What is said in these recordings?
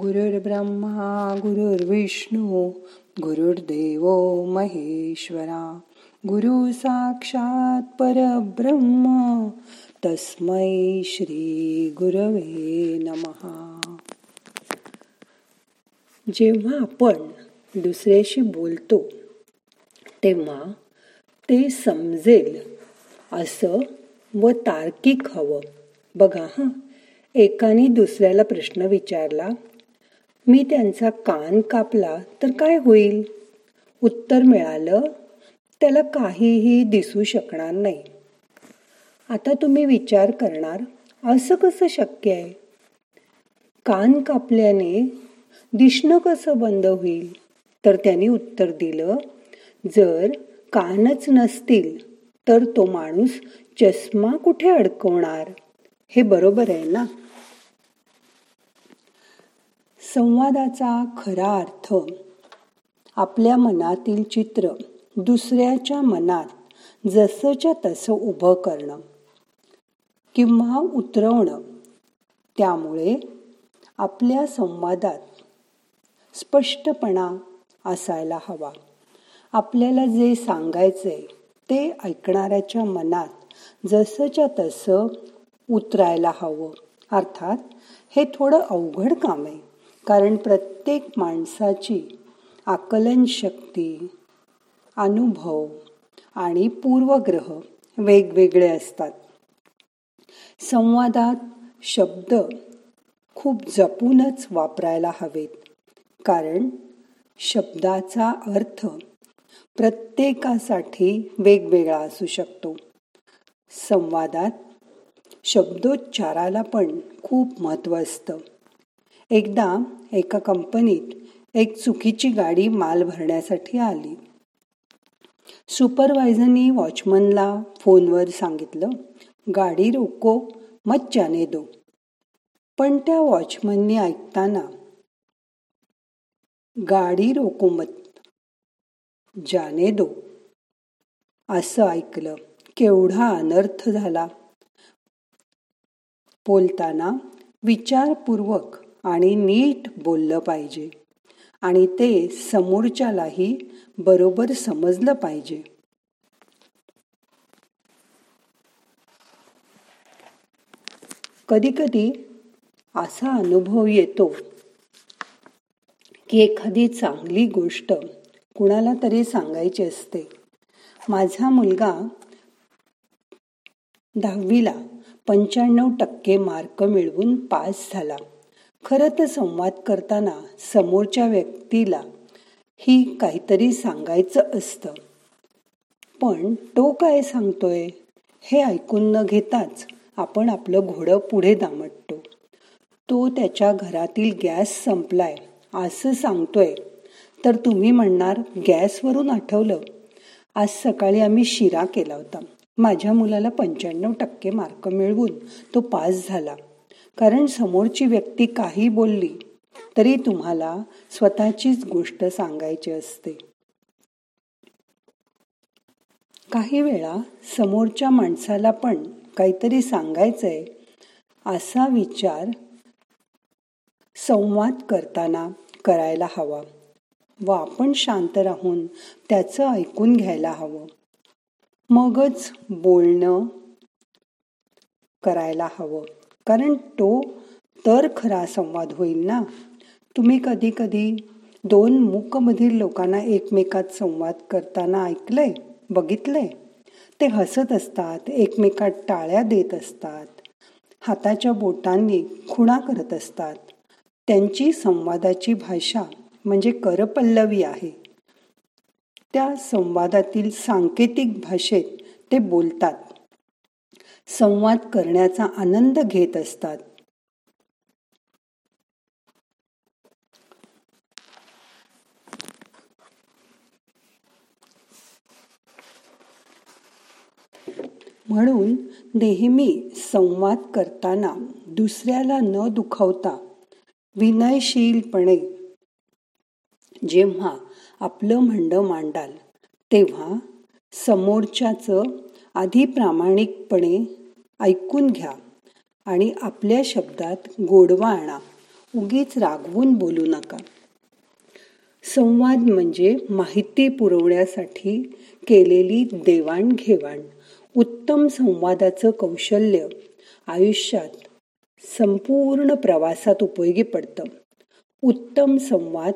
गुरुर्ब्रह्मा गुरुर्विष्णू गुरुर्देव महेश्वरा। गुरु साक्षात परब्रह्म तस्मै श्री गुरवे नमहा। जेव्हा आपण दुसऱ्याशी बोलतो तेव्हा ते समजेल असं व तार्किक हवं. बघा हां. एकाने दुसऱ्याला प्रश्न विचारला मी त्यांचा कान कापला तर काय होईल? उत्तर मिळालं त्याला काहीही दिसू शकणार नाही. आता तुम्ही विचार करणार असं कसं शक्य आहे? कान कापल्याने दिसणं कसं बंद होईल? तर त्यांनी उत्तर दिलं जर कानच नसतील तर तो माणूस चष्मा कुठे अडकवणार? हे बरोबर आहे ना? संवादाचा खरा अर्थ. आपल्या मनातील चित्र दुसऱ्याच्या मनात जसंच्या तसं उभं करणं किंवा उतरवणं. त्यामुळे आपल्या संवादात स्पष्टपणा असायला हवा. आपल्याला जे सांगायचंय ते ऐकणाऱ्याच्या मनात जसंच्या तसं उतरायला हवं. अर्थात हे थोडं अवघड काम आहे. कारण प्रत्येक माणसाची आकलन शक्ती अनुभव आणि पूर्वग्रह वेगवेगळे असतात. संवादात शब्द खूप जपूनच वापरायला हवेत कारण शब्दाचा अर्थ प्रत्येकासाठी वेगवेगळा असू शकतो. संवादात शब्दोच्चाराला पण खूप महत्त्व असतं. एकदा एका कंपनीत एक चुकीची गाडी माल भरण्यासाठी आली. सुपरवायझरनी वॉचमनला फोनवर सांगितलं गाडी रोको मत जाने दो. पण त्या वॉचमननी ऐकताना गाडी रोको मत जाने दो. असं ऐकलं. केवढा अनर्थ झाला. बोलताना विचारपूर्वक आणि नीट बोललं पाहिजे. आणि ते समोरच्यालाही बरोबर समजलं पाहिजे. कधी कधी असा अनुभव येतो की एखादी चांगली गोष्ट कुणाला तरी सांगायची असते. माझा मुलगा दहावीला पंच्याण्णव टक्के मार्क मिळवून पास झाला. खरं तर संवाद करताना समोरच्या व्यक्तीला ही काहीतरी सांगायचं असतं. पण तो काय सांगतोय हे ऐकून न घेताच आपण आपलं घोडं पुढे दामटतो. तो त्याच्या घरातील गॅस संपलाय असं सांगतोय. तर तुम्ही म्हणणार गॅसवरून आठवलं. आज सकाळी आम्ही शिरा केला होता. माझ्या मुलाला पंच्याण्णव टक्के मार्क मिळवून तो पास झाला. कारण समोरची व्यक्ती काही बोलली तरी तुम्हाला स्वतःचीच गोष्ट सांगायची असते. काही वेळा समोरच्या माणसाला पण काहीतरी सांगायचंय असा विचार संवाद करताना करायला हवा व आपण शांत राहून त्याचं ऐकून घ्यायला हवं. मगच बोलणं करायला हवं. कारण तो तर खरा संवाद होईल ना? तुम्ही कधी कधी दोन मूकमधील लोकांना एकमेकात संवाद करताना ऐकलंय बघितलंय? ते हसत असतात एकमेकात टाळ्या देत असतात हाताच्या बोटांनी खुणा करत असतात. त्यांची संवादाची भाषा म्हणजे करपल्लवी आहे. त्या संवादातील सांकेतिक भाषेत ते बोलतात. संवाद करण्याचा आनंद घेत असतात. म्हणून नेहमी संवाद करताना दुसऱ्याला न दुखवता विनयशीलपणे जेव्हा आपलं म्हणणं मांडाल तेव्हा समोरच्याचं आधी प्रामाणिकपणे ऐकून घ्या आणि आपल्या शब्दात गोडवा आणा. उगीच रागवून बोलू नका. संवाद म्हणजे माहिती पुरवण्यासाठी केलेली देवाणघेवाण. उत्तम संवादाचं कौशल्य आयुष्यात संपूर्ण प्रवासात उपयोगी पडतं. उत्तम संवाद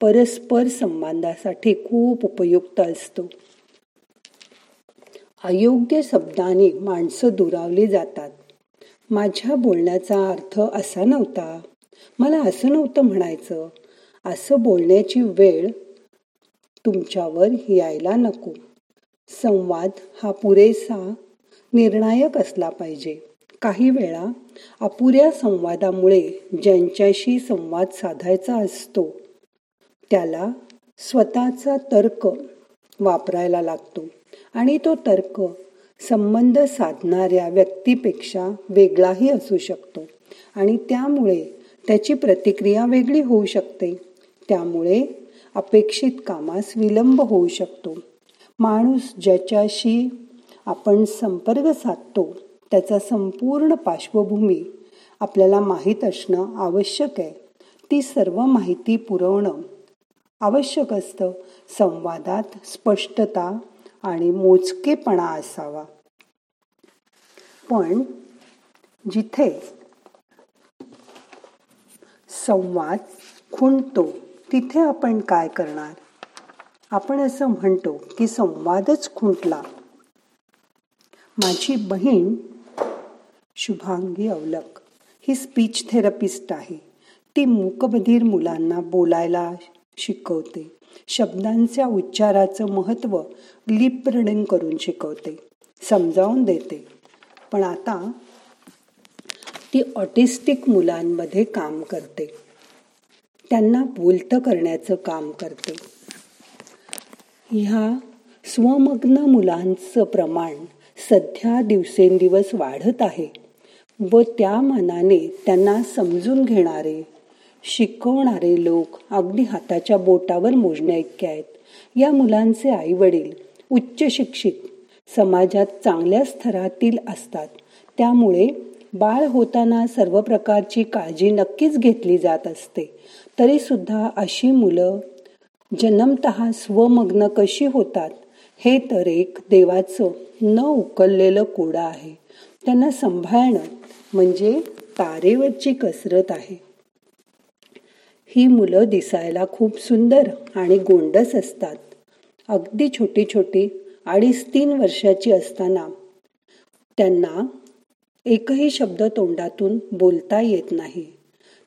परस्पर संबंधासाठी खूप उपयुक्त असतो. अयोग्य शब्दाने माणसं दुरावली जातात. माझ्या बोलण्याचा अर्थ असा नव्हता. मला असं नव्हतं म्हणायचं. असं बोलण्याची वेळ तुमच्यावर यायला नको. संवाद हा पुरेसा निर्णायक असला पाहिजे. काही वेळा अपुऱ्या संवादामुळे ज्यांच्याशी संवाद साधायचा असतो त्याला स्वतःचा तर्क वापरायला लागतो. आणि तो तर्क संबंध साधणाऱ्या व्यक्तीपेक्षा वेगळाही असू शकतो. आणि त्यामुळे त्याची प्रतिक्रिया वेगळी होऊ शकते. त्यामुळे अपेक्षित कामास विलंब होऊ शकतो. माणूस ज्याच्याशी आपण संपर्क साधतो त्याचा संपूर्ण पार्श्वभूमी आपल्याला माहीत असणं आवश्यक आहे. ती सर्व माहिती पुरवणं आवश्यक असतं. संवादात स्पष्टता आणि मोजकेपणा असावा. पण जिथे संवाद खुंटतो तिथे आपण काय करणार? आपण असं म्हणतो की संवादच खुंटला. माझी बहीण शुभांगी अवलक ही स्पीच थेरपिस्ट आहे. ती मूकबधीर मुलांना बोलायला शिकवते. शब्दांच्या उच्चाराचं महत्त्व लिप रिडिंग करून शिकवते. समजावून देते. पण आता ती ऑटिस्टिक मुलांमध्ये काम करते. त्यांना बोलतं करण्याचं काम करते. ह्या स्वमग्न मुलांचं प्रमाण सध्या दिवसेंदिवस वाढत आहे व त्या मनाने त्यांना समजून घेणारे शिकवणारे लोक अगदी हाताच्या बोटावर मोजण्या इतके आहेत. या मुलांचे आई वडील उच्च शिक्षित समाजात चांगल्या स्तरातील असतात. त्यामुळे बाळ होताना सर्व प्रकारची काळजी नक्कीच घेतली जात असते. तरी सुद्धा अशी मुलं जन्मत स्वमग्न कशी होतात हे तर एक देवाचं न उकललेलं कोडं आहे. त्यांना सांभाळणं म्हणजे तारेवरची कसरत आहे. ही मुलं दिसायला खूप सुंदर आणि गोंडस असतात. अगदी छोटी छोटी अडीच तीन वर्षाची असताना त्यांना एकही शब्द तोंडातून बोलता येत नाही.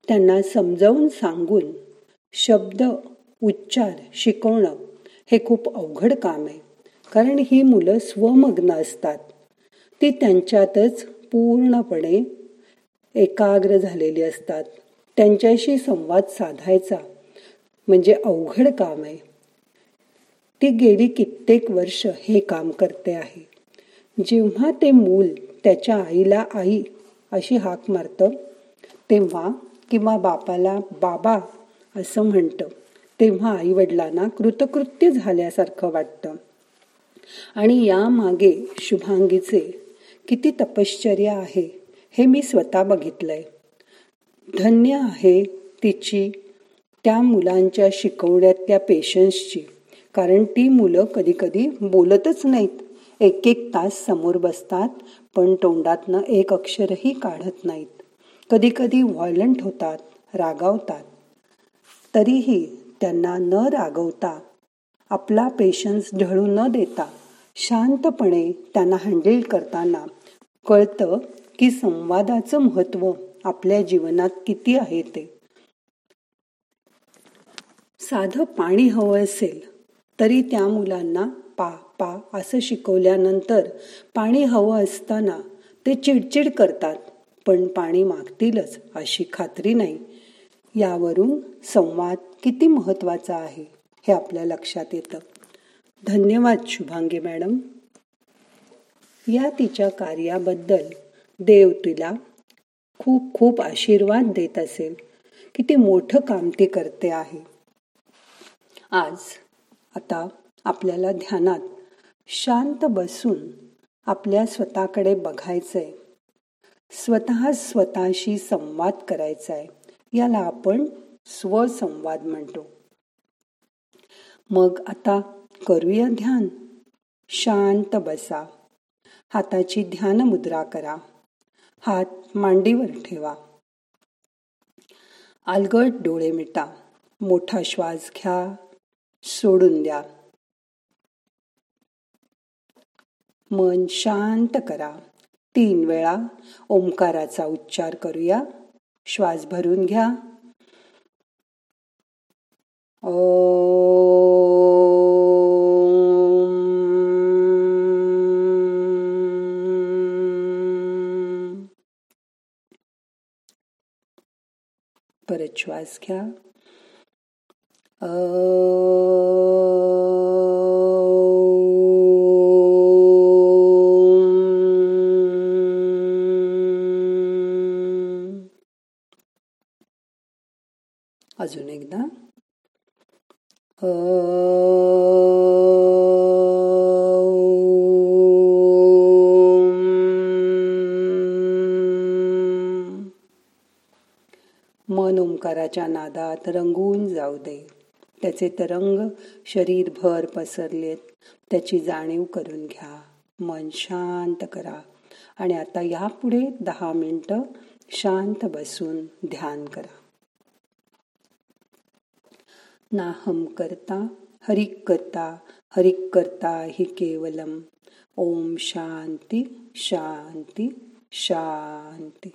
त्यांना समजावून सांगून शब्द उच्चार शिकवणं हे खूप अवघड काम आहे. कारण ही मुलं स्वमग्न असतात. ती त्यांच्यातच पूर्णपणे एकाग्र झालेली असतात. त्यांच्याशी संवाद साधायचा. म्हणजे अवघड काम आहे. ती गेली कित्येक वर्ष हे काम करते आहे. जेव्हा ते मूल त्याच्या आईला आई अशी हाक मारतं तेव्हा किंवा बापाला बाबा असं म्हणतं तेव्हा आई वडिलांना कृतकृत्य झाल्यासारखं वाटतं. आणि यामागे शुभांगीचे किती तपश्चर्या आहे हे मी स्वतः बघितलंय. धन्य आहे तिची त्या मुलांच्या शिकवण्यातल्या पेशन्सची कारण ती मुलं कधी कधी बोलतच नाहीत. एक एक तास समोर बसतात पण तोंडातनं एक अक्षरही काढत नाहीत. कधी कधी व्हायलंट होतात रागावतात. तरीही त्यांना न रागवता आपला पेशन्स ढळू न देता शांतपणे त्यांना हँडल करताना कळतं की संवादाचं महत्त्व आपल्या जीवनात किती आहे ते. साधं पाणी हवं असेल तरी त्या मुलांना पा पा असं शिकवल्यानंतर पाणी हवं असताना ते चिडचिड करतात पण पाणी मागतीलच अशी खात्री नाही. यावरून संवाद किती महत्त्वाचा आहे हे आपल्या लक्षात येतं. धन्यवाद शुभांगी मॅडम. या तिच्या कार्याबद्दल देव तिला खूप खूप आशीर्वाद देत असेल किती मोठं काम ते करते आहे. आज आता आपल्याला ध्यानात शांत बसून आपल्या स्वतःकडे बघायचंय. स्वतः स्वतःशी संवाद करायचा आहे याला आपण स्वसंवाद म्हणतो. मग आता करूया ध्यान. शांत बसा. हाताची ध्यान मुद्रा करा. हात मांडीवर ठेवा. आलगट डोळे मिटा. मोठा श्वास घ्या. सोडून द्या. मन शांत करा. तीन वेळा ओंकाराचा उच्चार करूया. श्वास भरून घ्या. परत श्वास घ्या अजून एकदा. मन ओंकाराच्या नादात रंगून जाऊ दे. त्याचे तरंग शरीरभर पसरलेत. त्याची जाणीव करून घ्या. मन शांत करा. आणि आता यापुढे दहा मिनटं शांत बसून ध्यान करा. नाहम करता हरिक करता हरिक करता हि केवलम. ओम शांती शांती शांती.